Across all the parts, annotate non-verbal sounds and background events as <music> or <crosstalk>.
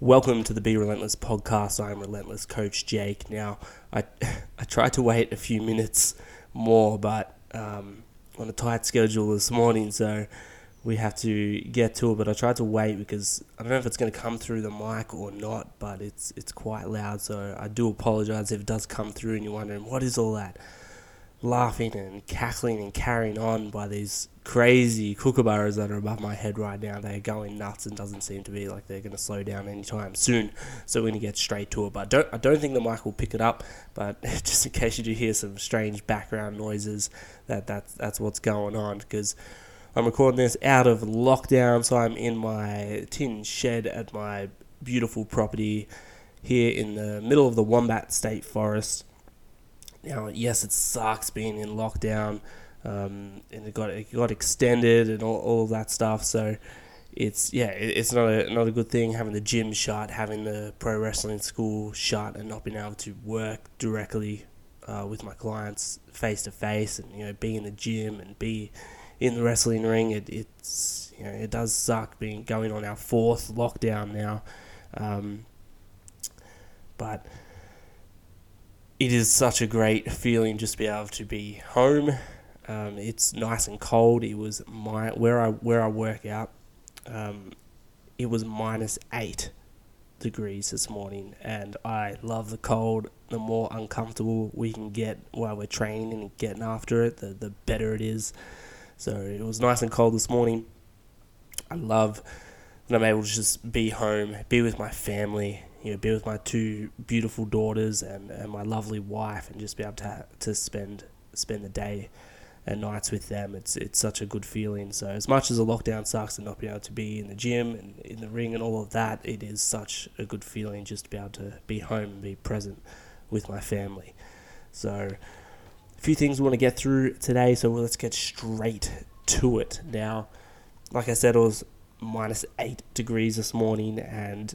Welcome to the Be Relentless podcast. I'm Relentless Coach Jake. Now, I <laughs> I tried to wait a few minutes more, but um, on a tight schedule this morning, so we have to get to it. But I tried to wait because I don't know if it's going to come through the mic or not, but it's it's quite loud. So I do apologize if it does come through and you're wondering what is all that laughing and cackling and carrying on by these crazy kookaburras that are above my head right now. They're going nuts and doesn't seem to be like they're going to slow down anytime soon. So we're going to get straight to it. But I don't, I don't think the mic will pick it up. But <laughs> just in case you do hear some strange background noises, that that's that's what's going on because. I'm recording this out of lockdown, so I'm in my tin shed at my beautiful property here in the middle of the Wombat State Forest. Now, yes, it sucks being in lockdown, um, and it got it got extended and all, all that stuff. So it's yeah, it, it's not a not a good thing having the gym shut, having the pro wrestling school shut, and not being able to work directly uh, with my clients face to face, and you know, be in the gym and be in the wrestling ring. It, it's you know, it does suck being going on our fourth lockdown now, um, but it is such a great feeling just to be able to be home. Um, it's nice and cold. It was my where I where I work out. Um, it was minus eight degrees this morning, and I love the cold. The more uncomfortable we can get while we're training and getting after it, the the better it is. So it was nice and cold this morning. I love that I'm able to just be home, be with my family, you know, be with my two beautiful daughters and, and my lovely wife, and just be able to to spend spend the day and nights with them. It's it's such a good feeling. So as much as the lockdown sucks and not being able to be in the gym and in the ring and all of that, it is such a good feeling just to be able to be home and be present with my family. So a few things we want to get through today. So let's get straight to it. Now, like I said, it was minus eight degrees this morning, and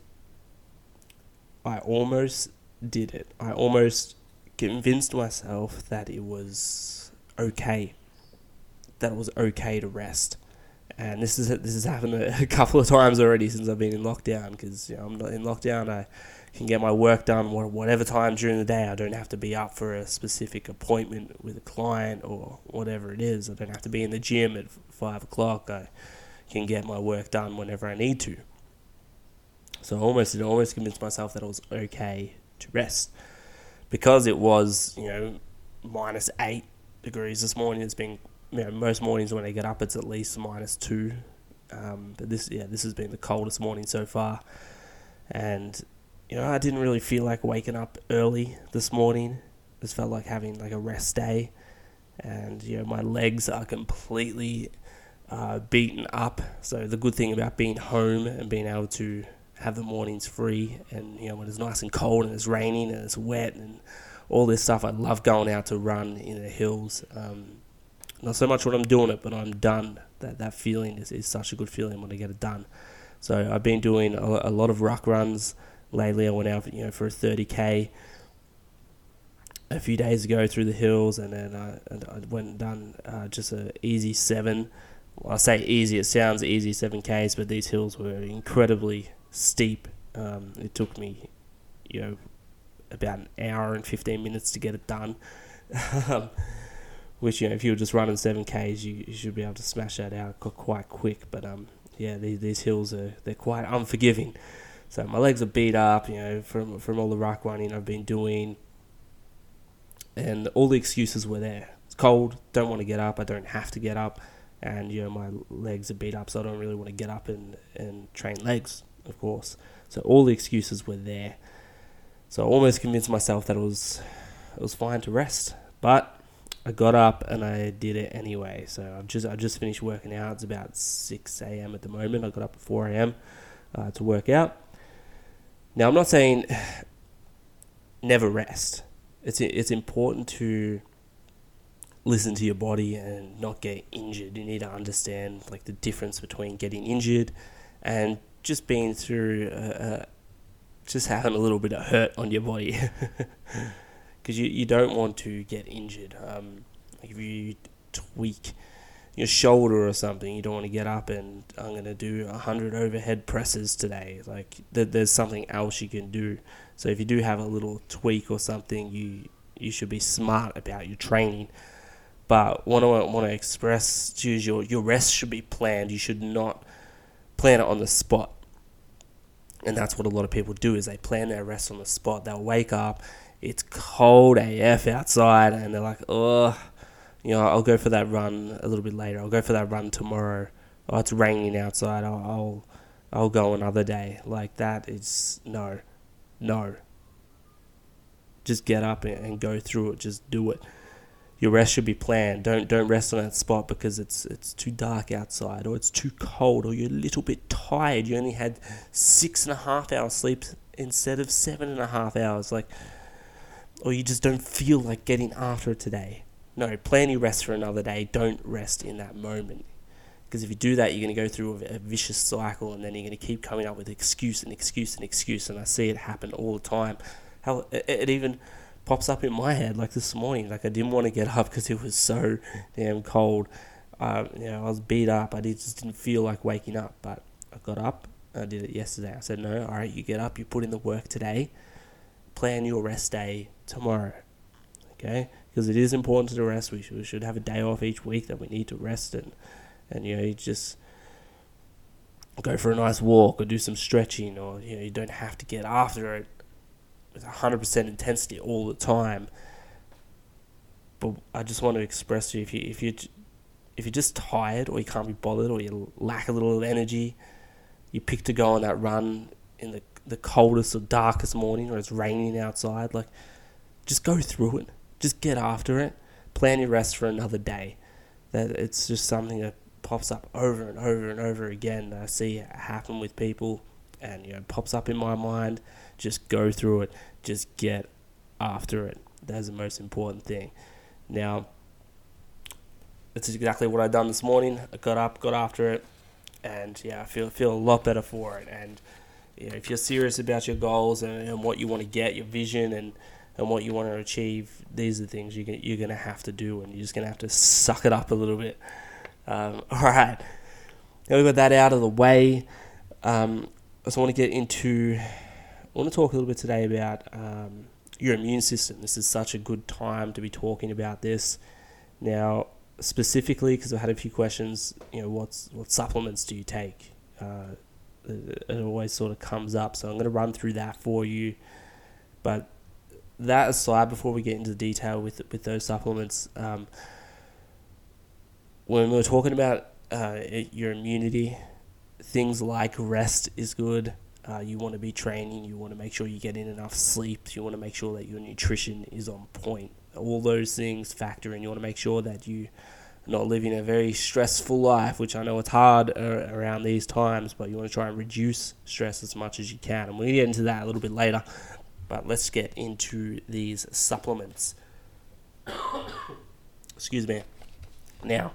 I almost did it. I almost convinced myself that it was okay, that it was okay to rest. And this is this has happened a <laughs> couple of times already since I've been in lockdown. Because you know, I'm not in lockdown, I can get my work done whatever time during the day. I don't have to be up for a specific appointment with a client or whatever it is. I don't have to be in the gym at five o'clock. I can get my work done whenever I need to. So I almost it almost convinced myself that it was okay to rest because it was you know minus eight degrees this morning. It's been you know most mornings when I get up it's at least minus two. Um, but this yeah this has been the coldest morning so far, and you know I didn't really feel like waking up early this morning. Just felt like having like a rest day, and you know my legs are completely uh, beaten up. So the good thing about being home and being able to have the mornings free. And you know, when it's nice and cold and it's raining and it's wet and all this stuff, I love going out to run in the hills. Um, not so much when I'm doing it, but I'm done. That that feeling is, is such a good feeling when I get it done. So I've been doing a, a lot of ruck runs lately. I went out, you know, for a 30k a few days ago through the hills, and then I, and I went and done uh, just a easy seven. Well, I say easy; it sounds easy, seven k's, but these hills were incredibly steep. Um, it took me, you know, about an hour and 15 minutes to get it done. <laughs> um, which, you know, if you were just running 7Ks, you, you should be able to smash that out quite quick. But, um, yeah, these, these hills are, they're quite unforgiving. So my legs are beat up, you know, from, from all the ruck running I've been doing. And all the excuses were there. It's cold, don't want to get up, I don't have to get up. And, you know, my legs are beat up, so I don't really want to get up and, and train legs of course. So all the excuses were there. So I almost convinced myself that it was it was fine to rest, but I got up and I did it anyway. So I've just I just finished working out. It's about six a.m. at the moment. I got up at four a.m. Uh, to work out. Now I'm not saying <sighs> never rest. It's it's important to listen to your body and not get injured. You need to understand like the difference between getting injured and just being through, uh, uh, just having a little bit of hurt on your body, <laughs> because you, you don't want to get injured. Um, if you tweak your shoulder or something. You don't want to get up and I'm going to do 100 overhead presses today. Like th- there's something else you can do. So if you do have a little tweak or something, you you should be smart about your training. But what I want to express to you is your, your rest should be planned. You should not plan it on the spot. And that's what a lot of people do is they plan their rest on the spot. They'll wake up, it's cold AF outside, and they're like, oh, you know, I'll go for that run a little bit later. I'll go for that run tomorrow. Oh, it's raining outside. I'll, I'll, I'll go another day. Like that is no, no. Just get up and go through it. Just do it. Your rest should be planned. Don't don't rest on that spot because it's it's too dark outside or it's too cold or you're a little bit tired. You only had six and a half hours sleep instead of seven and a half hours. Like, or you just don't feel like getting after it today no, plan your rest for another day. Don't rest in that moment. Because if you do that, you're going to go through a, vicious cycle and then you're going to keep coming up with excuse and excuse and excuse. And I see it happen all the time. How it, it even pops up in my head like this morning. Like I didn't want to get up because it was so damn cold. Uh, you know, I was beat up. I just didn't feel like waking up. But I got up. I did it yesterday. I said, no, all right, you get up, you put in the work today. Plan your rest day tomorrow. Okay? because it is important to rest. We should, we should have a day off each week that we need to rest and and you know you just go for a nice walk or do some stretching or you know you don't have to get after it with 100% intensity all the time. But I just want to express to you if you if you if you're just tired or you can't be bothered or you lack a little of energy, you pick to go on that run in the the coldest or darkest morning or it's raining outside, like just go through it just get after it. Plan your rest for another day. That it's just something that pops up over and over and over again. I see happen with people, and you know pops up in my mind. Just go through it. Just get after it. That's the most important thing. Now, that's exactly what I done this morning. I got up, got after it, and yeah, I feel feel a lot better for it. And you know, if you're serious about your goals and, and what you want to get, your vision, and and what you want to achieve, these are the things you you're going to have to do, and you're just going to have to suck it up a little bit. Um, <laughs> all right, now we got that out of the way. Um, I just want to get into. I want to talk a little bit today about um, your immune system. This is such a good time to be talking about this. Now, specifically, because I've had a few questions. You know, what's what supplements do you take? Uh, it, it always sort of comes up, so I'm going to run through that for you. But that aside, before we get into the detail with with those supplements, um, when we're talking about uh, your immunity, things like rest is good. Uh, you want to be training. You want to make sure you get in enough sleep. You want to make sure that your nutrition is on point. All those things factor in. You want to make sure that you are not living a very stressful life, which I know it's hard uh, around these times, but you want to try and reduce stress as much as you can. And we'll get into that a little bit later. But let's get into these supplements. <coughs> Excuse me. Now,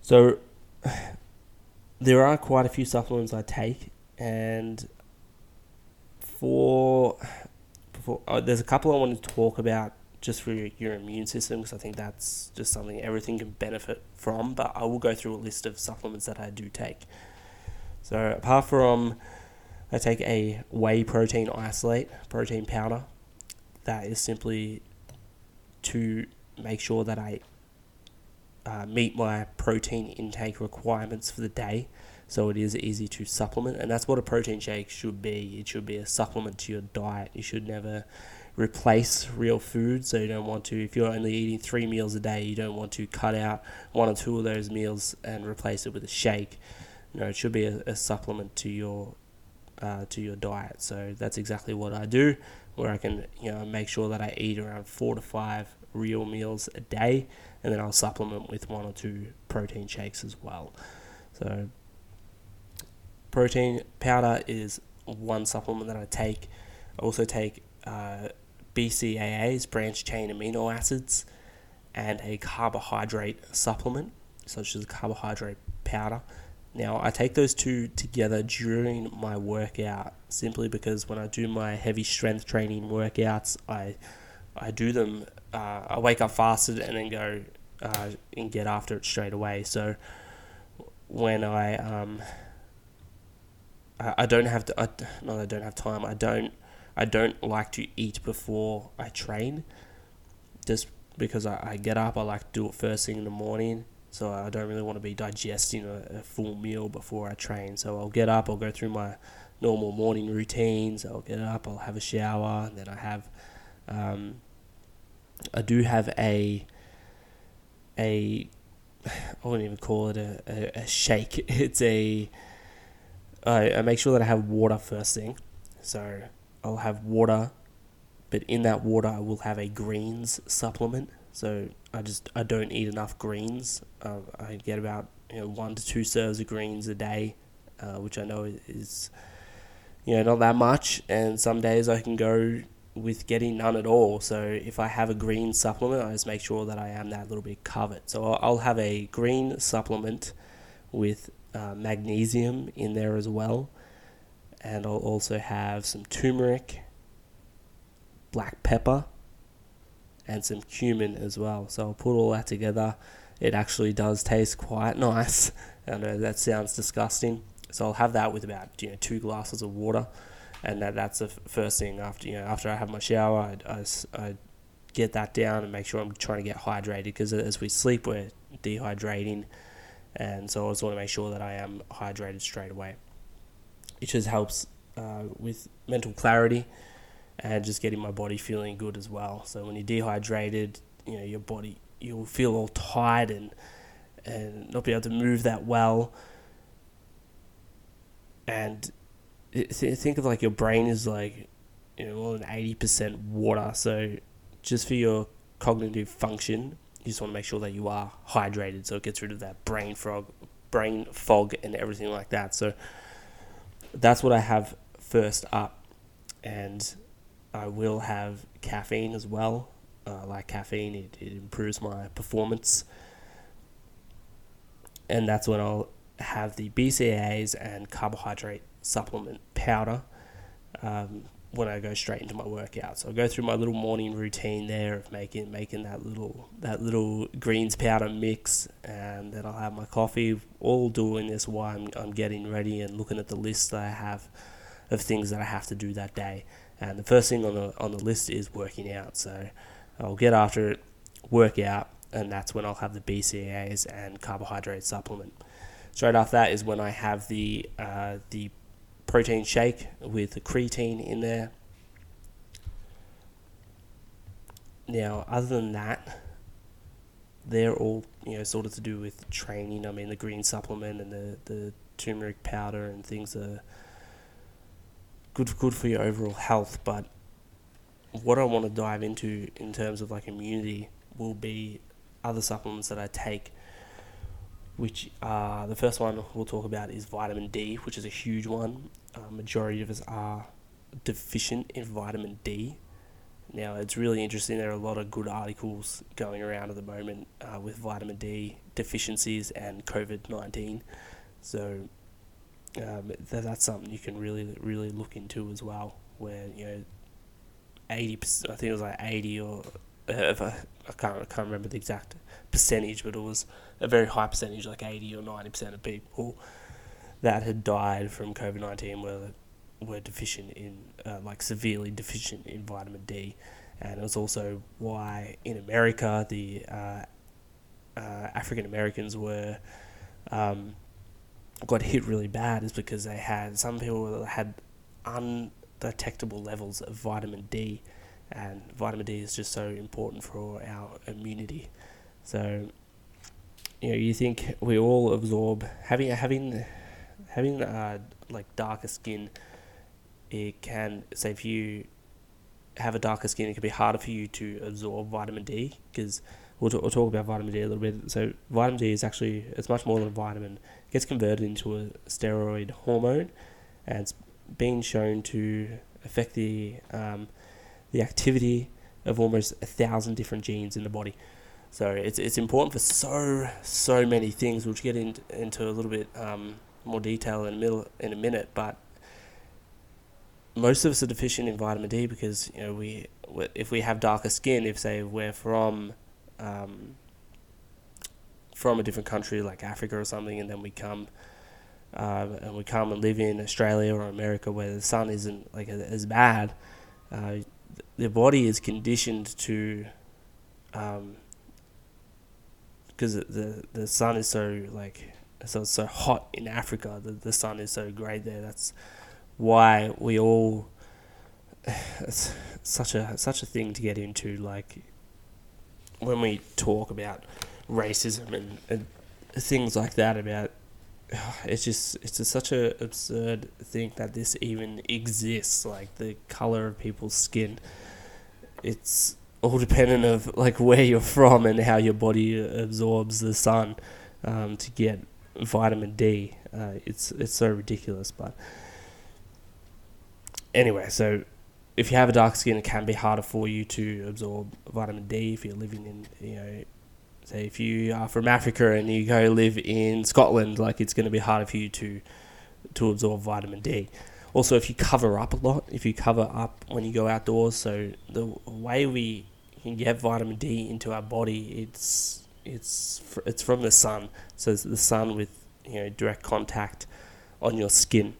so <sighs> there are quite a few supplements I take, and for, for uh, there's a couple I want to talk about just for your, your immune system because I think that's just something everything can benefit from. But I will go through a list of supplements that I do take. So apart from I take a whey protein isolate, protein powder. That is simply to make sure that I uh, meet my protein intake requirements for the day. So it is easy to supplement, and that's what a protein shake should be. It should be a supplement to your diet. You should never replace real food. So you don't want to, if you're only eating three meals a day, you don't want to cut out one or two of those meals and replace it with a shake. No, it should be a, a supplement to your uh, to your diet. So that's exactly what I do, where I can you know make sure that I eat around four to five real meals a day, and then I'll supplement with one or two protein shakes as well. So protein powder is one supplement that I take. I also take uh, BCAAs, branched chain amino acids, and a carbohydrate supplement, such as a carbohydrate powder. Now, I take those two together during my workout simply because when I do my heavy strength training workouts, I I do them. Uh, I wake up fasted and then go uh, and get after it straight away. So when I um, I, don't have to, I, no, I don't have time. I don't I don't like to eat before I train, just because I, I get up. I like to do it first thing in the morning. So I don't really want to be digesting a, a full meal before I train. So I'll get up. I'll go through my normal morning routines. I'll get up. I'll have a shower. And then I have, um, I do have a, a, <sighs> I wouldn't even call it a, a, a shake. <laughs> It's a, I, I make sure that I have water first thing. So I'll have water, but in that water I will have a greens supplement. So I just I don't eat enough greens. Uh, I get about you know one to two serves of greens a day, uh, which I know is you know not that much. And some days I can go with getting none at all. So if I have a green supplement, I just make sure that I am that little bit covered. So I'll have a green supplement with uh, magnesium in there as well and I'll also have some turmeric, black pepper, and some cumin as well. So I'll put all that together. It actually does taste quite <laughs> nice. I know that sounds disgusting. So I'll have that with about you know two glasses of water, and that that's the first thing after you know after I have my shower. I, I, I get that down and make sure I'm trying to get hydrated because as we sleep we're dehydrating, and so I just want to make sure that I am hydrated straight away it just helps uh, with mental clarity and just getting my body feeling good as well. So when you're dehydrated, you know your body you'll feel all tired and and not be able to move that well. And think of like your brain is like you know more than eighty percent water. So just for your cognitive function, you just want to make sure that you are hydrated, so it gets rid of that brain fog, brain fog, and everything like that. So that's what I have first up, and I will have caffeine as well. Uh, like caffeine, it, it improves my performance, and that's when I'll have the BCAAs and carbohydrate supplement powder. Um, when I go straight into my workout. So I go through my little morning routine there of making making that little that little greens powder mix, and then I'll have my coffee. All doing this while I'm I'm getting ready and looking at the list that I have of things that I have to do that day. And the first thing on the on the list is working out. So I'll get after it, work out, and that's when I'll have the BCAAs and carbohydrate supplement. Straight after that is when I have the uh, the protein shake with the creatine in there. Now, other than that, they're all you know sort of to do with training. I mean, the green supplement and the the turmeric powder and things are good good for your overall health. But what I want to dive into in terms of like immunity will be other supplements that I take which uh, the first one we'll talk about is vitamin D, which is a huge one. Uh, majority of us are deficient in vitamin D. Now, it's really interesting. There are a lot of good articles going around at the moment uh, with vitamin D deficiencies and COVID 19. So, um, th- that's something you can really, really look into as well. Where, you know, 80%, I think it was like 80 or I, I can't I can't remember the exact percentage, but it was a very high percentage, like eighty or ninety percent of people that had died from COVID nineteen were were deficient in uh, like severely deficient in vitamin D, and it was also why in America the uh, uh, African Americans were um, got hit really bad is because they had some people had undetectable levels of vitamin D and vitamin D is just so important for our immunity. So, you know, you think we all absorb having having having like darker skin. It can say if you have a darker skin, it can be harder for you to absorb vitamin D because we'll, t- we'll talk about vitamin D a little bit. So vitamin D is actually it's much more than a vitamin. It gets converted into a steroid hormone, and it's been shown to affect the um, the activity of almost a thousand different genes in the body. So it's, it's important for so so many things. We'll get in, into a little bit um, more detail in a, middle, in a minute, but most of us are deficient in vitamin D because you know we if we have darker skin, if say we're from um, from a different country like Africa or something, and then we come. Uh, and we come and live in Australia or America where the sun isn't like as bad, uh, the body is conditioned to, um, because the the sun is so like so so hot in Africa. The the sun is so great there. That's why we all. <sighs> It's such a such a thing to get into. Like when we talk about racism and, and things like that about <sighs> it's just it's just such a absurd thing that this even exists like the color of people's skin it's all dependent of like where you're from and how your body absorbs the sun um, to get vitamin D. Uh, it's it's so ridiculous, but anyway, so if you have a dark skin, it can be harder for you to absorb vitamin D if you're living in you know. Say if you are from Africa and you go live in Scotland, like it's going to be harder for you to to absorb vitamin D. Also, if you cover up a lot, if you cover up when you go outdoors, so the way we can get vitamin D into our body, it's it's it's from the sun. So it's the sun with you know direct contact on your skin.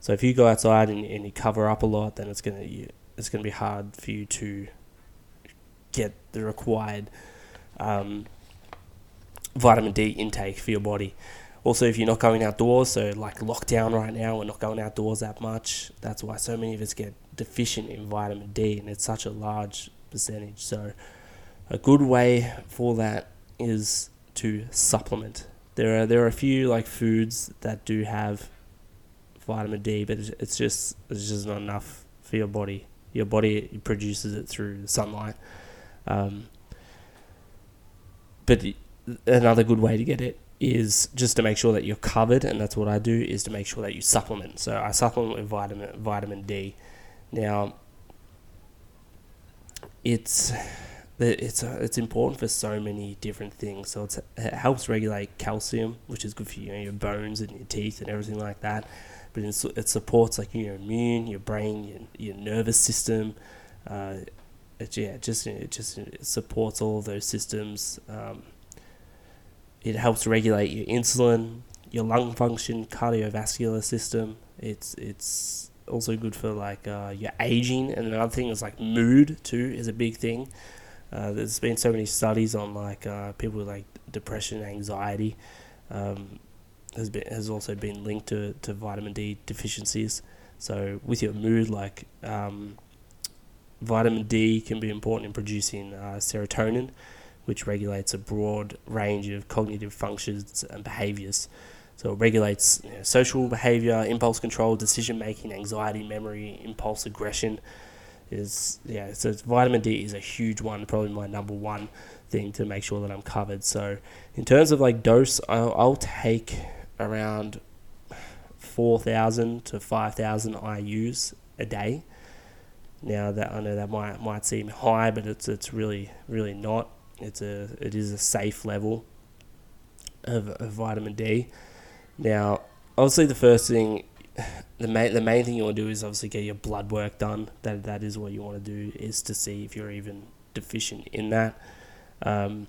So if you go outside and, and you cover up a lot, then it's gonna it's gonna be hard for you to get the required um, vitamin D intake for your body. Also, if you're not going outdoors, so like lockdown right now, we're not going outdoors that much. That's why so many of us get deficient in vitamin D, and it's such a large percentage. So, a good way for that is to supplement. There are there are a few like foods that do have vitamin D, but it's just it's just not enough for your body. Your body produces it through sunlight. Um, but another good way to get it is just to make sure that you're covered, and that's what I do is to make sure that you supplement. So I supplement with vitamin vitamin D. Now, it's it's uh, it's important for so many different things. So it helps regulate calcium, which is good for you know, your bones and your teeth and everything like that. But it, supports like your immune, your brain, your, your nervous system. Uh, it, yeah, just it just it supports all those systems. Um, it helps regulate your insulin, your lung function, cardiovascular system. It's it's also good for like uh, your aging, and another thing is like mood too is a big thing. Uh, there's been so many studies on like uh, people with like depression, anxiety, um, has been has also been linked to, to vitamin D deficiencies. So with your mood, like um, vitamin D can be important in producing uh, serotonin, which regulates a broad range of cognitive functions and behaviors. So it regulates you know, social behavior, impulse control, decision making, anxiety, memory, impulse aggression is yeah. So vitamin D is a huge one, probably my number one thing to make sure that I'm covered. So in terms of like dose, I'll, I'll take around four thousand to five thousand IU's a day. Now that I know that might might seem high, but it's it's really really not. It's a it is a safe level of, of vitamin D. Now, obviously, the first thing the main the main thing you want to do is obviously get your blood work done. That that is what you want to do is to see if you're even deficient in that. Um,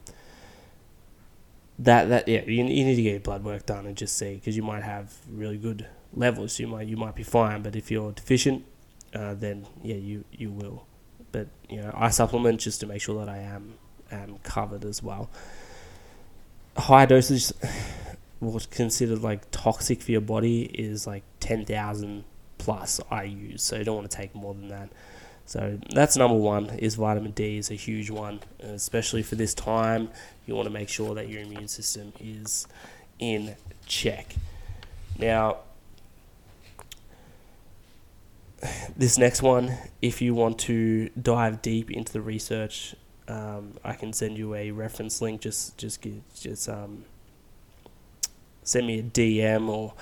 that that yeah, you, you need to get your blood work done and just see because you might have really good levels. You might you might be fine, but if you're deficient, uh, then yeah, you you will. But you know, I supplement just to make sure that I am am covered as well. High dosage what's considered like toxic for your body is like 10,000 plus IUs. So you don't want to take more than that. So that's number one is vitamin D is a huge one, especially for this time. You want to make sure that your immune system is in check. Now, this next one, if you want to dive deep into the research, um, I can send you a reference link. Just, just, just um, send me a DM or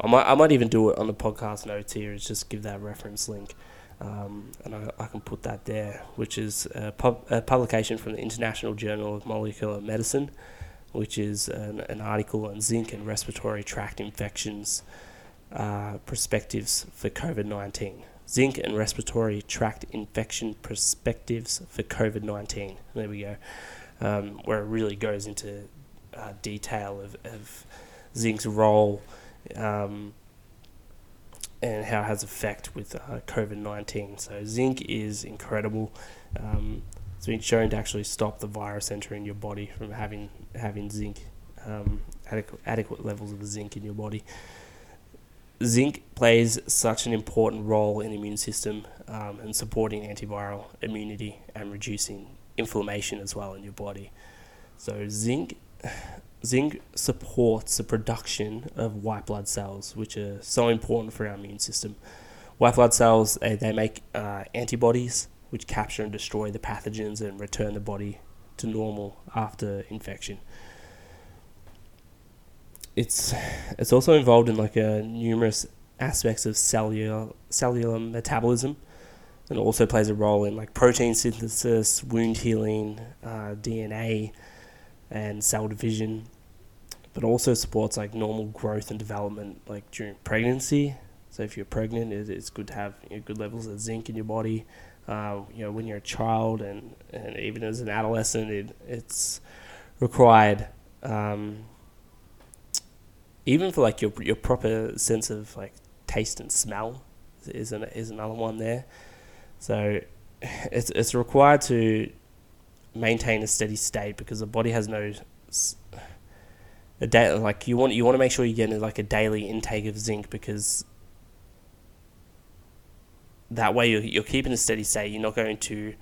I might I might even do it on the podcast notes here. Is just give that reference link, um, and I, I can put that there, which is a, pub, a publication from the International Journal of Molecular Medicine, which is an, an article on zinc and respiratory tract infections uh, perspectives for COVID nineteen. Zinc and respiratory tract infection perspectives for COVID nineteen. There we go, um, where it really goes into uh, detail of, of zinc's role um, and how it has effect with uh, COVID nineteen. So zinc is incredible. Um, it's been shown to actually stop the virus entering your body from having having zinc um, adequate, adequate levels of zinc in your body. Zinc plays such an important role in the immune system um, and supporting antiviral immunity and reducing inflammation as well in your body. So zinc zinc supports the production of white blood cells, which are so important for our immune system. White blood cells they, they make uh, antibodies which capture and destroy the pathogens and return the body to normal after infection. It's it's also involved in like a numerous aspects of cellular cellular metabolism, and also plays a role in like protein synthesis, wound healing, uh, DNA, and cell division. But also supports like normal growth and development, like during pregnancy. So if you're pregnant, it's good to have you know, good levels of zinc in your body. Uh, you know, when you're a child and, and even as an adolescent, it, it's required. Um, even for like your your proper sense of like taste and smell is an, is another one there. So <laughs> it's it's required to maintain a steady state because the body has no a day like you want you want to make sure you get like a daily intake of zinc because that way you're, you're keeping a steady state. You're not going to.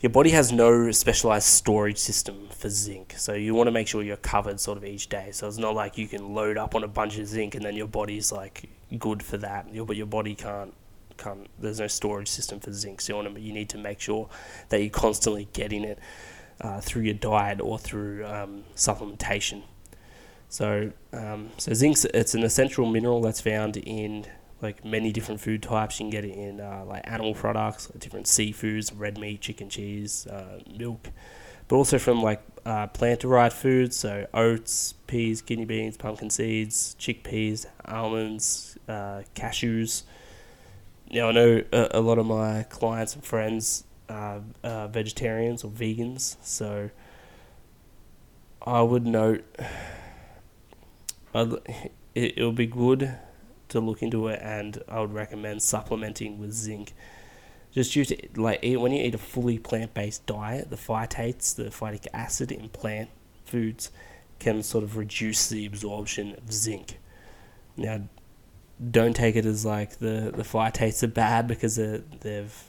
Your body has no specialized storage system for zinc, so you want to make sure you're covered sort of each day. So it's not like you can load up on a bunch of zinc and then your body's like good for that. Your, but your body can't can't. There's no storage system for zinc, so you want to, you need to make sure that you're constantly getting it uh, through your diet or through um, supplementation. So, um, so zinc it's an essential mineral that's found in like many different food types. You can get it in uh, like animal products, different seafoods, red meat, chicken, cheese, uh, milk, but also from like uh, plant derived foods, so oats, peas, kidney beans, pumpkin seeds, chickpeas, almonds, uh, cashews. Now I know a, a, lot of my clients and friends are vegetarians or vegans, so I would note I'd, it, it would be good to look into it, and I would recommend supplementing with zinc. Just due to like eat, when you eat a fully plant-based diet, the phytates, the phytic acid in plant foods, can sort of reduce the absorption of zinc. Now, don't take it as like the the phytates are bad because they're, they've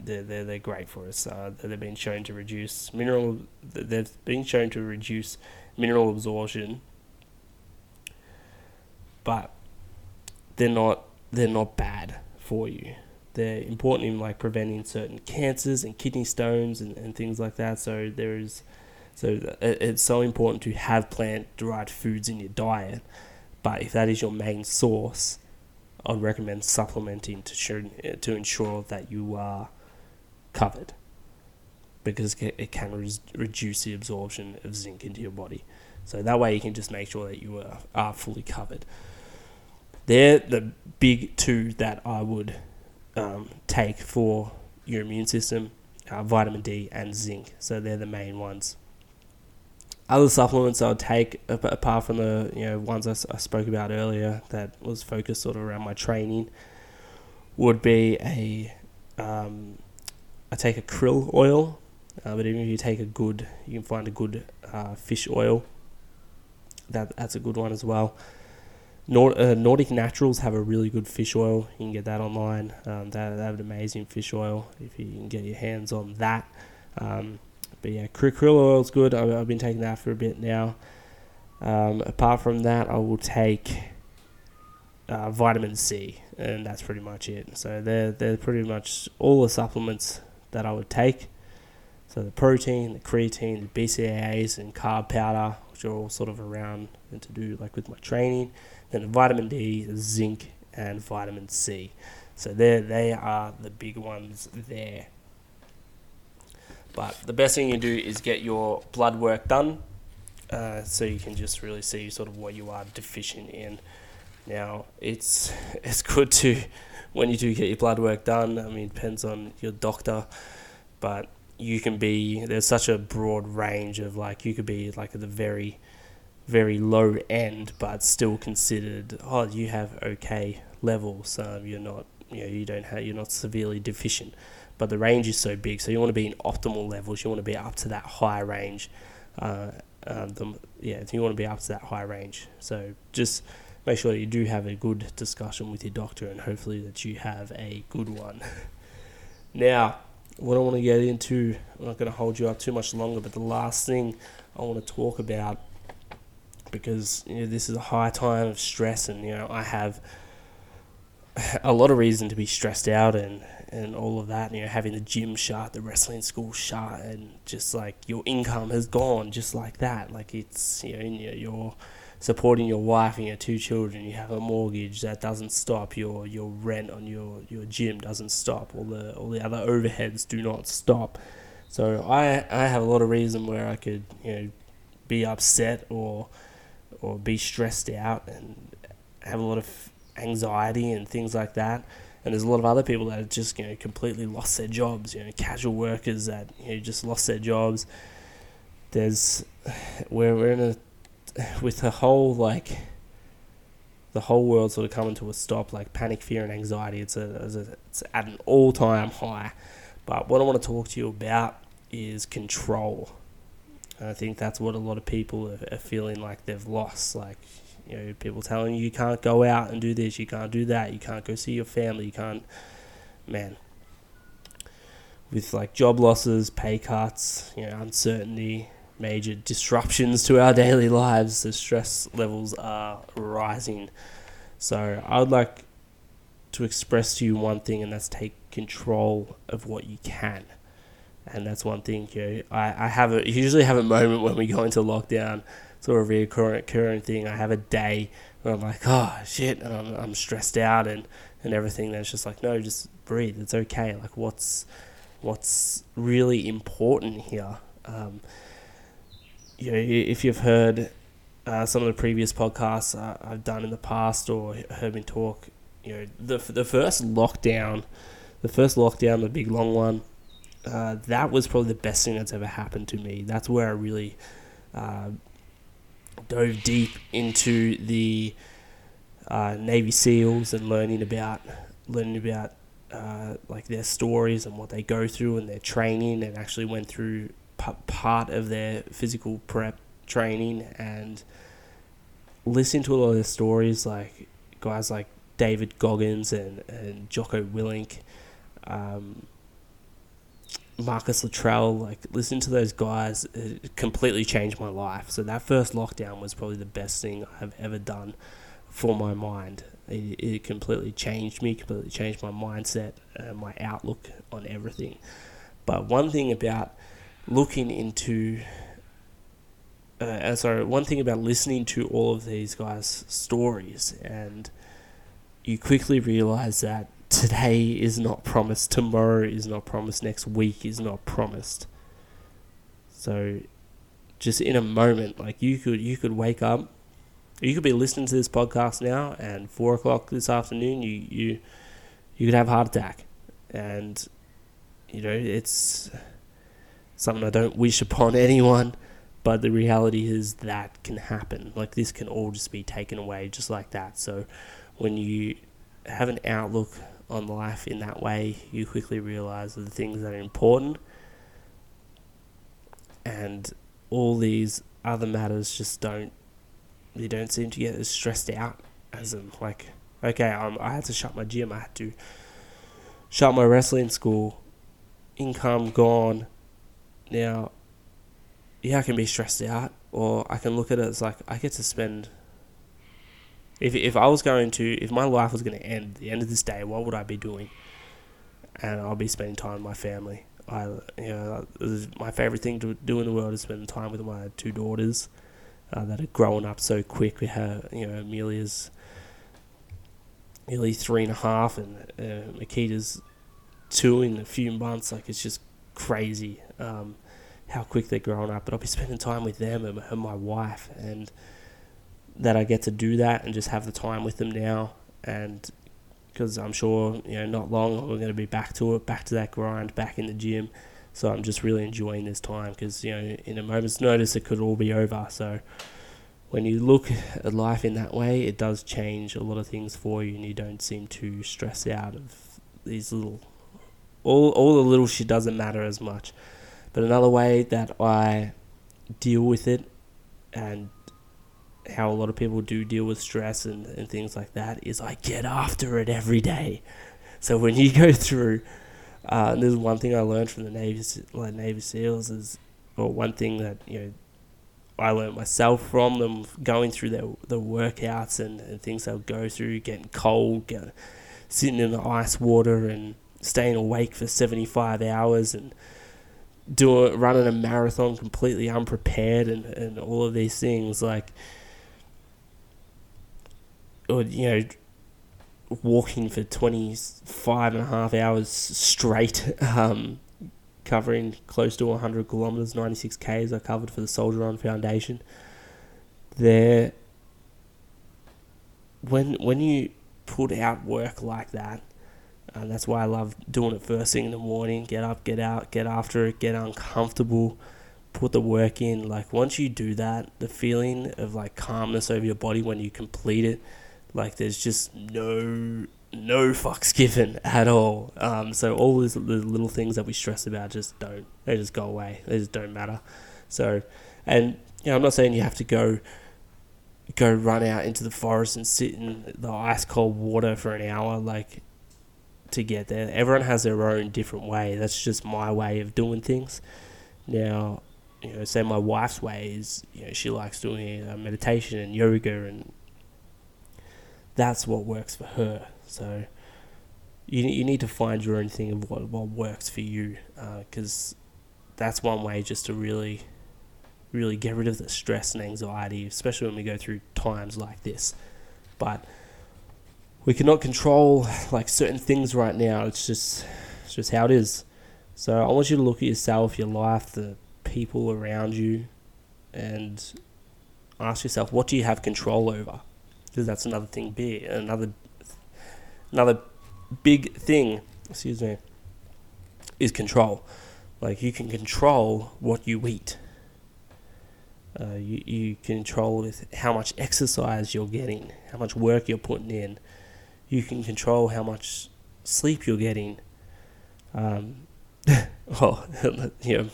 they're, they're, they're great for us. Uh, they've been shown to reduce mineral. They've been shown to reduce mineral absorption, but they're not they're not bad for you. They're important in like preventing certain cancers and kidney stones and, and things like that. So there is so it's so important to have plant derived foods in your diet. But if that is your main source, I'd recommend supplementing to show, to ensure that you are covered because it can re- reduce the absorption of zinc into your body. So that way you can just make sure that you are, are fully covered. They're the big two that I would um, take for your immune system uh, vitamin D and zinc. So they're the main ones. Other supplements I would take, apart from the you know ones I, I spoke about earlier, that was focused sort of around my training, would be a um, I take a krill oil, uh, but even if you take a good, you can find a good uh, fish oil. That that's a good one as well. Nord, uh, Nordic Naturals have a really good fish oil. You can get that online. Um, they, they, have an amazing fish oil if you can get your hands on that. Um, but yeah, krill oil is good. I, have been taking that for a bit now. Um, apart from that, I will take uh, vitamin C, and that's pretty much it. So they're they're pretty much all the supplements that I would take. So the protein, the creatine, the BCAAs, and carb powder, which are all sort of around and to do like with my training. Then the vitamin D, the zinc, and vitamin C. So there, they are the big ones there. But the best thing you do is get your blood work done, uh, so you can just really see sort of what you are deficient in. Now it's <laughs> it's good to when you do get your blood work done. I mean, depends on your doctor, but you can be there's such a broad range of like you could be like at the very very low end, but still considered. Oh, you have okay levels. Um, you're not, you know, you don't have, you're not severely deficient. But the range is so big, so you want to be in optimal levels. You want to be up to that high range. Uh, um, the, yeah, you want to be up to that high range. So just make sure you do have a good discussion with your doctor, and hopefully that you have a good one. <laughs> now, what I want to get into, I'm not going to hold you up too much longer, but the last thing I want to talk about because you know, this is a high time of stress, and you know I have a lot of reason to be stressed out and and all of that. You know, having the gym shut, the wrestling school shut, and just like your income has gone just like that. Like it's you know you're supporting your wife and your two children. You have a mortgage that doesn't stop. Your your rent on your, your gym doesn't stop. All the all the other overheads do not stop. So I I have a lot of reason where I could you know be upset or or be stressed out and have a lot of anxiety and things like that. And there's a lot of other people that have just you know completely lost their jobs. You know, casual workers that you know just lost their jobs. There's <sighs> we're we're in a <sighs> with the whole like the whole world sort of coming to a stop. Like panic, fear, and anxiety. It's a, it's, a, it's at an all time high. But what I want to talk to you about is control. I think that's what a lot of people are, are feeling like they've lost. Like, you know, people telling you you can't go out and do this, you can't do that, you can't go see your family, you can't. Man, with like job losses, pay cuts, you know, uncertainty, major disruptions to our <laughs> daily lives, the stress levels are rising. So I would like to express to you one thing, and that's take control of what you can and that's one thing. You know, I, I have a usually have a moment when we go into lockdown, sort of reoccurring thing. I have a day where I'm like, oh shit, and I'm, I'm stressed out and and everything. That's just like, no, just breathe. It's okay. Like, what's what's really important here? Um, you know, if you've heard uh, some of the previous podcasts uh, I've done in the past or heard me talk, you know, the the first lockdown, the first lockdown, the big long one uh, that was probably the best thing that's ever happened to me. That's where I really uh, dove deep into the uh, Navy SEALs and learning about learning about uh, like their stories and what they go through and their training, and actually went through p- part of their physical prep training and listen to a lot of their stories, like guys like David Goggins and and Jocko Willink. Um, Marcus Luttrell, like listening to those guys, completely changed my life. So that first lockdown was probably the best thing I've ever done for my mind. It, it completely changed me, completely changed my mindset, and my outlook on everything. But one thing about looking into, uh, sorry, one thing about listening to all of these guys' stories, and you quickly realize that today is not promised, tomorrow is not promised, next week is not promised. So just in a moment, like you could you could wake up you could be listening to this podcast now and four o'clock this afternoon you you you could have a heart attack. And you know, it's something I don't wish upon <laughs> anyone, but the reality is that can happen. Like this can all just be taken away just like that. So when you have an outlook on life in that way, you quickly realize the things that are important, and all these other matters just don't they don't seem to get as stressed out as them. Like, okay, um, I had to shut my gym. I had to shut my wrestling school. Income gone. Now, yeah, I can be stressed out, or I can look at it as like I get to spend if, if I was going to, if my life was going to end at the end of this day, what would I be doing? And I'll be spending time with my family. I, you know, my favorite thing to do in the world is spend time with my two daughters uh, that are growing up so quick. We have, you know, Amelia's nearly three and a half, and uh, Makita's two in a few months. Like it's just crazy um, how quick they're growing up. But I'll be <laughs> spending time with them and, and my wife, and that I get to do that and just have the time with them now. And because I'm sure, you know, not long we're going to be back to it, back to that grind, back in the gym. So I'm just really enjoying this time because, you know, in a moment's notice, it could all be over. So when you look at life in that way, it does change a lot of things for you, and you don't seem to stress out of these little, all all the little shit doesn't matter as much. But another way that I deal with it, and how a lot of people do deal with stress and, and things like that, is I get after it every day. So when you <laughs> go through, uh, there's one thing I learned from the Navy, like Navy SEALs is, or one thing that you know I learned myself from them going through their the workouts and, and things they'll go through, getting cold, getting, sitting in the ice water and staying awake for 75 hours and doing running a marathon completely unprepared and, and all of these things like or you know walking for 25 and a half hours straight <laughs> um, covering close to 100 kilometers, 96 k's. I covered for the Soldier On Foundation. There, when when you put out work like that, and that's why I love doing it first thing in the morning. Get up, get out, get after it, get uncomfortable, put the work in. Like once you do that, the feeling of like calmness over your body when you complete it, like there's just no no fucks given at all. Um, so all these little things that we stress about just don't. They just go away. They just don't matter. So, and you know, I'm not saying you have to go go run out into the forest and sit in the ice cold water for an hour like to get there. Everyone has their own different way. That's just my way of doing things. Now, you know, say my wife's way is, you know, she likes doing uh, meditation and yoga and that's what works for her. So you you need to find your own thing of what what works for you, because uh, that's one way just to really really get rid of the stress and anxiety, especially when we go through times like this. But we cannot control like certain things right now. It's just it's just how it is. So I want you to look at yourself, your life, the people around you, and ask yourself, what do you have control over? Because that's another thing big, another another big thing, excuse me, is control. Like you can control what you eat. Uh, you, you control with how much exercise you're getting, how much work you're putting in. You can control how much sleep you're getting. Um, <laughs> oh, <laughs> you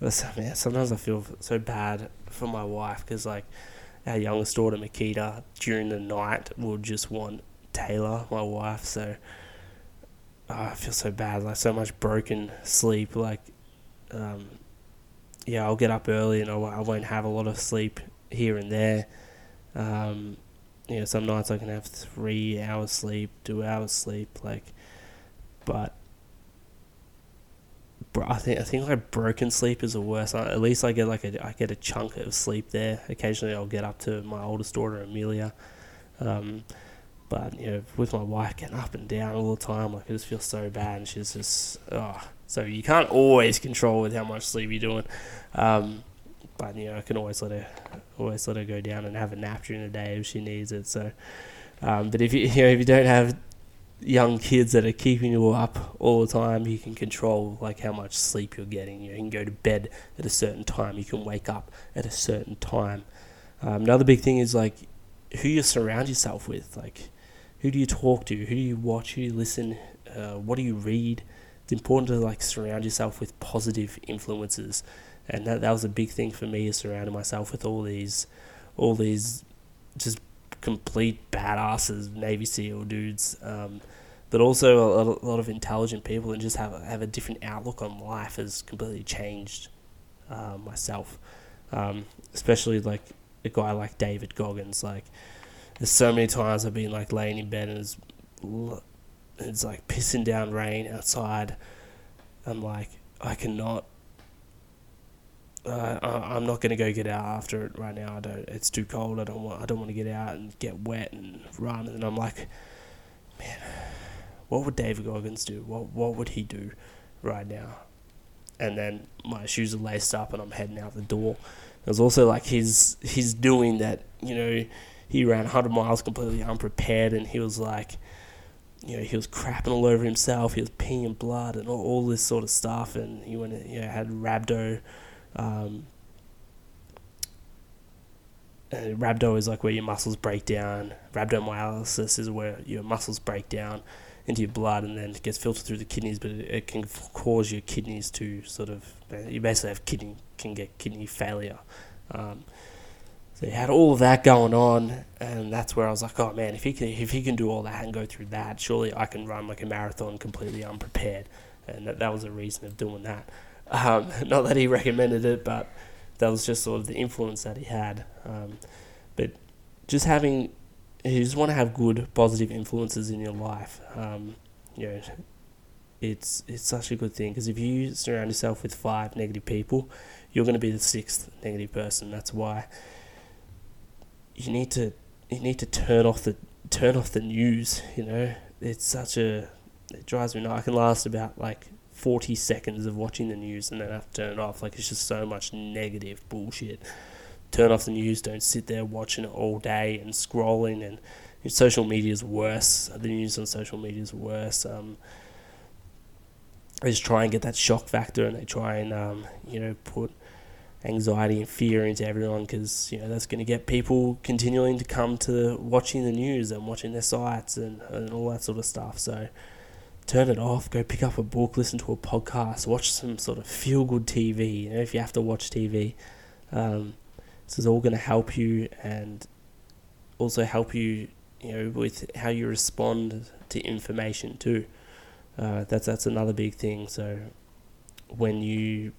know, sometimes I feel so bad for my wife because like our youngest daughter Makita during the night will just want Taylor, my wife. So oh, I feel so bad, like so much broken sleep. Like, um, yeah, I'll get up early and I won't have a lot of sleep here and there. Um, know, some nights I can have three hours sleep, two hours sleep, like, but. Bro, I think I think like broken sleep is the worst. At least I get like a I get a chunk of sleep there. Occasionally I'll get up to my oldest daughter Amelia, um, but you know, with my wife getting up and down all the time, like I just feel so bad, and she's just oh. So you can't always control with how much sleep you're doing, um, but you know I can always let her always let her go down and have a nap during the day if she needs it. So, um, but if you, <laughs> you know if you don't have young kids that are keeping you up all the time, you can control like how much sleep you're getting. You, can go to bed at a certain time. You can wake up at a certain time. Um, another big thing is like who you surround yourself with. Like who do you talk to? Who do you watch? Who do you listen? Uh, what do you read? It's important to like surround yourself with positive influences, and that that was a big thing for me is surrounding myself with all these, all these, just complete badasses, Navy SEAL dudes, um, but also a lot, of intelligent people and just have have a different outlook on life has completely changed uh, myself, um, especially like a guy like David Goggins, like there's so many times I've been like laying in bed and it's it's like pissing down rain outside. I'm like I cannot. Uh, I'm not gonna go get out after it right now. I don't. It's too cold. I don't want. I don't want to get out and get wet and run. And I'm like, man, what would David Goggins do? What What would he do right now? And then my shoes are laced up and I'm heading out the door. It was also like he's he's doing that. You know, he ran 100 miles completely unprepared and he was like, you know, he was crapping all over himself. He was peeing blood and all, all this sort of stuff. And he went, you know, had rhabdo. Um, uh, rhabdo is like where your muscles break down. Rhabdomyolysis is where your muscles break down into your blood and then it gets filtered through the kidneys, but it, it can cause your kidneys to sort of you basically have kidney can get kidney failure. Um, so he had all of that going on, and that's where I was like, oh man, if he can if he can do all that and go through that, surely I can run like a marathon completely unprepared, and that that was the reason of doing that. Um, <laughs> not that he recommended it, but that was just sort of the influence that he had. Um, but just having, you just want to have good, positive influences in your life. Um, you know, it's it's such a good thing because if you surround yourself with five negative people, you're going to be the sixth negative person. That's why you need to you need to turn off the turn off the news. You know, it's such a it drives me nuts. I can last about like 40 seconds of watching the news and then have to turn it off. Like, it's just so much negative bullshit. Turn off the news, don't sit there watching it all day and scrolling. And social media is worse. The news on social media is worse. Um, they just try and get that shock factor and they try and, um, you know, put anxiety and fear into everyone because, you know, that's going to get people continuing to come to watching the news and watching their sites and, and all that sort of stuff. So, turn it off, go pick up a book, listen to a podcast, watch some sort of feel good TV. You know, if you have to watch TV, um, this is all going to help you and also help you, you know, with how you respond to information too. Uh, that's that's another big thing. So when you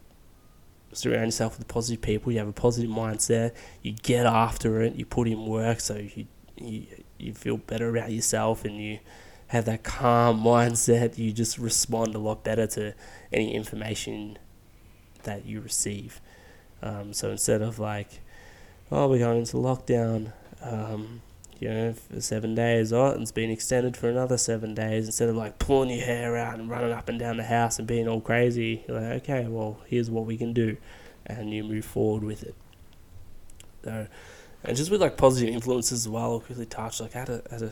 surround yourself with positive people, you have a positive mindset, you get after it, you put in work, so you you, you feel better about yourself and you have that calm mindset, you just respond a lot better to any information that you receive. Um, so instead of like, oh, we're going into lockdown, um, you know, for seven days, oh, it's been extended for another seven days, instead of like pulling your hair out and running up and down the house and being all crazy, you're like, okay, well, here's what we can do, and you move forward with it. So, and just with like positive influences as well, I'll quickly touch, like, I had a, had a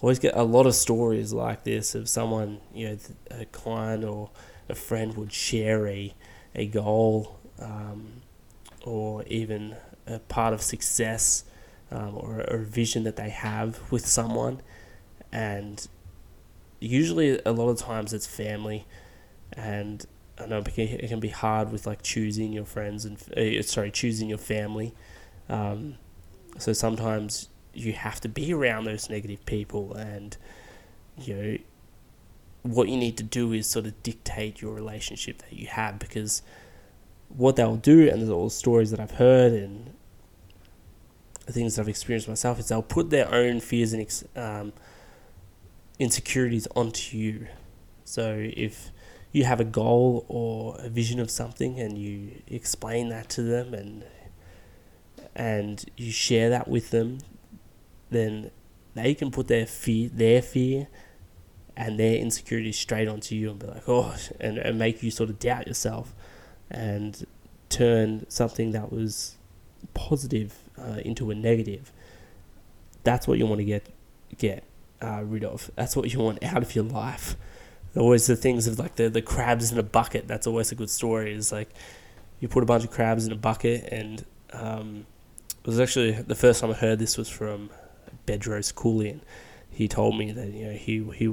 always get a lot of stories like this of someone, you know, a client or a friend would share a, a goal um, or even a part of success um, or, a vision that they have with someone. And usually, a lot of times, it's family. And I know it can be hard with like choosing your friends and, uh, sorry, choosing your family. Um, so sometimes you have to be around those negative people and you know what you need to do is sort of dictate your relationship that you have because what they'll do and there's all the stories that I've heard and the things that I've experienced myself is they'll put their own fears and um, insecurities onto you. So if you have a goal or a vision of something and you explain that to them and and you share that with them, then they can put their fear, their fear, and their insecurity straight onto you and be like, oh, and, and make you sort of doubt yourself, and turn something that was positive uh, into a negative. That's what you want to get get uh, rid of. That's what you want out of your life. Always the things of like the the crabs in a bucket. That's always a good story. Is like you put a bunch of crabs in a bucket, and um, it was actually the first time I heard this was from Bedros Keuilian. He told me that you know he he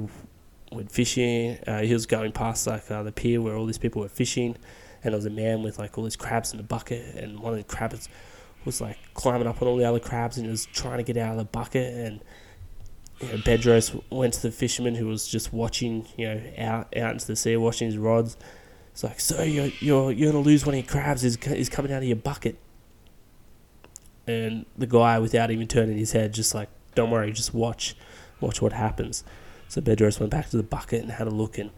went fishing. Uh, he was going past like uh, the pier where all these people were fishing, and there was a man with like all these crabs in a bucket, and one of the crabs was like climbing up on all the other crabs and was trying to get out of the bucket and. You know, Bedros went to the fisherman who was just watching, you know, out out into the sea, watching his rods. It's like, so you're you're you're gonna lose one of your crabs. Is is coming out of your bucket. And the guy, without even turning his head, just like don't worry, just watch, watch what happens. So Bedros went back to the bucket and had a look, and,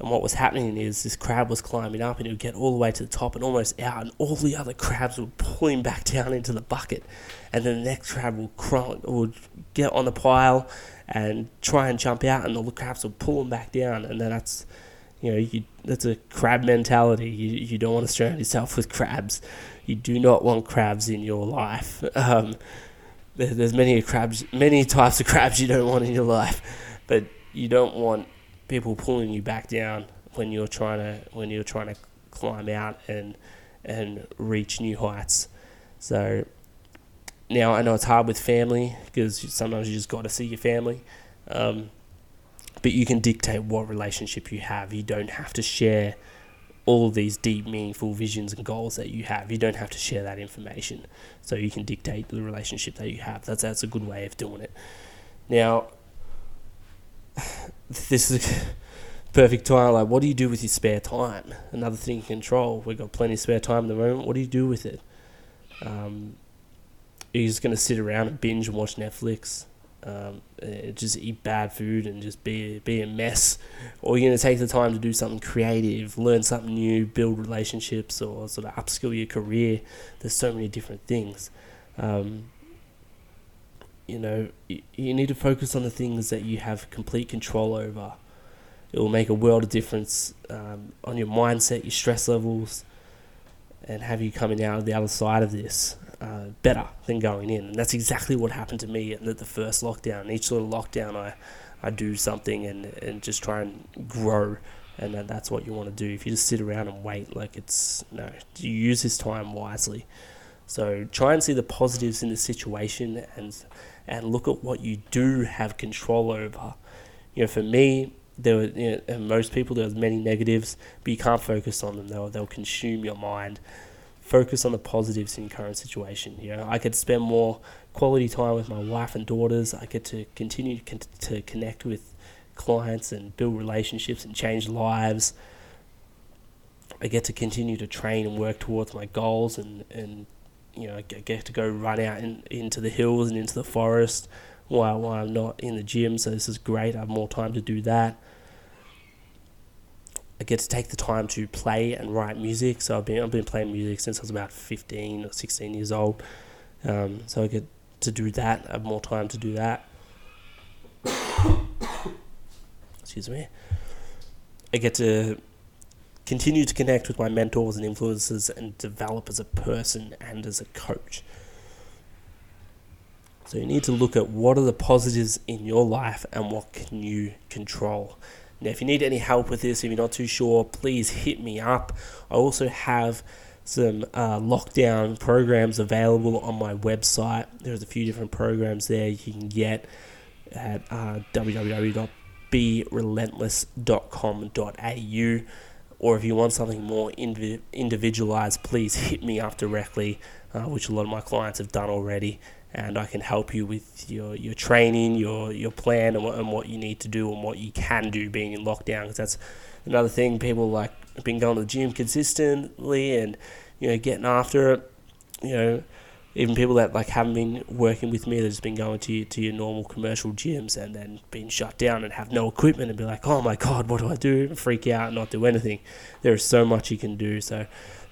and what was happening is this crab was climbing up, and he would get all the way to the top and almost out, and all the other crabs would pull him back <laughs> down into the bucket, and then the next crab would crawl, would get on the pile and try and jump out, and all the crabs would pull him back down, and then that's you know, you, that's a crab mentality. You, you don't want to surround yourself with crabs. You do not want crabs in your life. <laughs> Um, there's many crabs, many types of crabs you don't want in your life, but you don't want people pulling you back down when you're trying to when you're trying to climb out and and reach new heights. So now I know it's hard with family because sometimes you just got to see your family. Um, but you can dictate what relationship you have. You don't have to share all these deep, meaningful visions and goals that you have. You don't have to share that information. So you can dictate the relationship that you have. That's that's a good way of doing it. Now, <sighs> this is a <laughs> perfect time. Like, what do you do with your spare time? Another thing you control. We've got plenty of spare time at the moment. What do you do with it? Um, are you just going to sit around and binge and watch Netflix? Um, uh, just eat bad food and just be be a mess, or you're gonna take the time to do something creative, learn something new, build relationships, or sort of upskill your career. There's so many different things. Um, you know, you, you need to focus on the things that you have complete control over. It will make a world of difference um, on your mindset, your stress levels, and have you coming out of the other side of this uh, better than going in. And that's exactly what happened to me at the first lockdown. Each of lockdown, I, I do something and, and just try and grow. And that's what you want to do. If you just sit around and wait, like it's no, you use this time wisely. So try and see the positives in the situation and and look at what you do have control over. You know, for me, there were you know, most people there was many negatives, but you can't focus on them. They'll they'll consume your mind focus on the positives in current situation. You know, I could spend more quality time with my wife and daughters. I get to continue to connect with clients and build relationships and change lives. I get to continue to train and work towards my goals and, and you know, I get to go run out in, into the hills and into the forest while, while I'm not in the gym. So this is great. I have more time to do that. I get to take the time to play and write music. So I've been I've been playing music since I was about fifteen or sixteen years old. Um, so I get to do that. I have more time to do that. <coughs> Excuse me. I get to continue to connect with my mentors and influences and develop as a person and as a coach. So you need to look at what are the positives in your life and what can you control. Now, if you need any help with this, if you're not too sure, please hit me up. I also have some uh, lockdown programs available on my website. There's a few different programs there you can get at uh, www.berelentless.com.au. Or if you want something more individualized, please hit me up directly, uh, which a lot of my clients have done already and I can help you with your, your training, your your plan, and what, and what you need to do and what you can do being in lockdown. Because that's another thing. People like been going to the gym consistently and you know getting after it. You know, even people that like haven't been working with me, that's been going to to your normal commercial gyms and then being shut down and have no equipment and be like, oh my god, what do I do? freak out and not do anything. There is so much you can do. So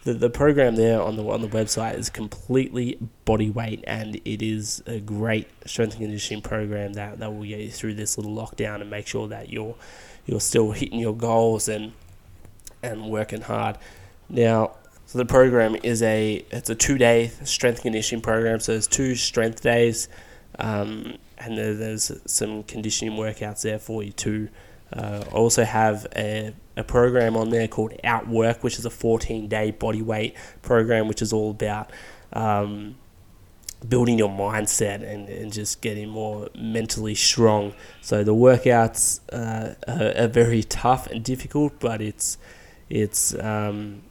the, the program there on the on the website is completely body weight and it is a great strength and conditioning program that, that will get you through this little lockdown and make sure that you're you're still hitting your goals and and working hard. Now, so the program is a it's a two day strength conditioning program. So there's two strength days, um, and there's some conditioning workouts there for you too. Uh, I also have a, a program on there called Outwork, which is a 14 day body weight program, which is all about um, building your mindset and, and just getting more mentally strong. So the workouts uh, are, very tough and difficult, but it's it's um,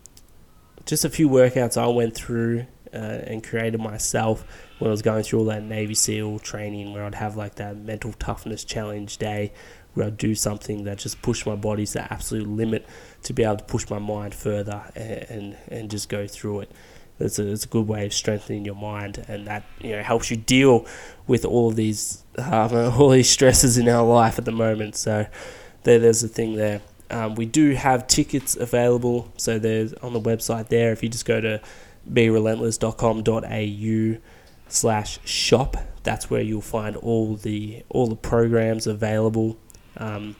just a few workouts I went through uh, and created myself when I was going through all that Navy SEAL training, where I'd have like that mental toughness challenge day where I do something that just push my body to the absolute limit to be able to push my mind further and, and, and just go through it. It's a, it's a good way of strengthening your mind, and that you know helps you deal with all these um, <laughs> all these stresses in our life at the moment. So there, there's a thing there. Um, we do have tickets available, so there's on the website there. If you just go to berelentless.com.au slash shop, that's where you'll find all the all the programs available um,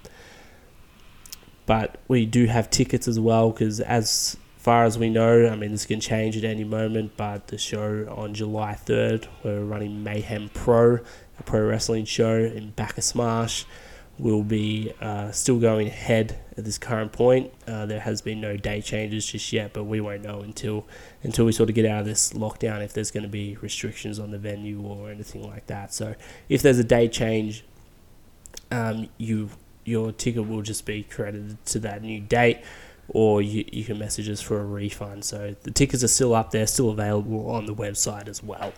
but we do have tickets as well because as far as we know, I mean, this can change at any moment, but the show on July 3rd, we're running Mayhem Pro, a pro wrestling show in Bacchus Marsh. will be uh, still going ahead at this current point. Uh, there has been no date changes just yet, but we won't know until until we sort of get out of this lockdown if there's going to be restrictions on the venue or anything like that. So if there's a date change, um, you your ticket will just be credited to that new date. Or you, you can message us for a refund. So the tickets are still up there, still available on the website as well.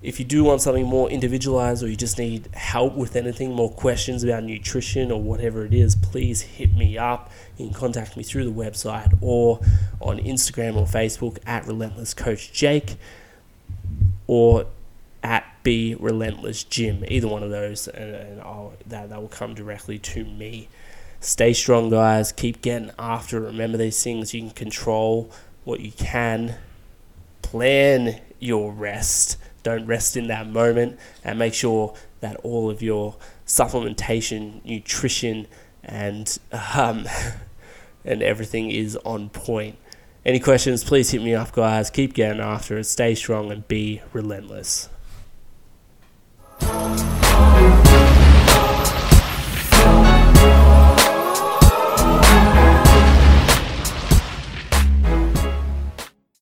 If you do want something more individualized or you just need help with anything, more questions about nutrition or whatever it is, please hit me up. You can contact me through the website or on Instagram or Facebook at Relentless Coach Jake or at Be Relentless Gym. Either one of those, and, and I'll, that, that will come directly to me. Stay strong, guys. Keep getting after it. Remember these things. You can control what you can. Plan your rest don't rest in that moment and make sure that all of your supplementation, nutrition, and um, <laughs> and everything is on point. Any questions, please hit me up, guys. Keep getting after it. Stay strong and be relentless. Oh,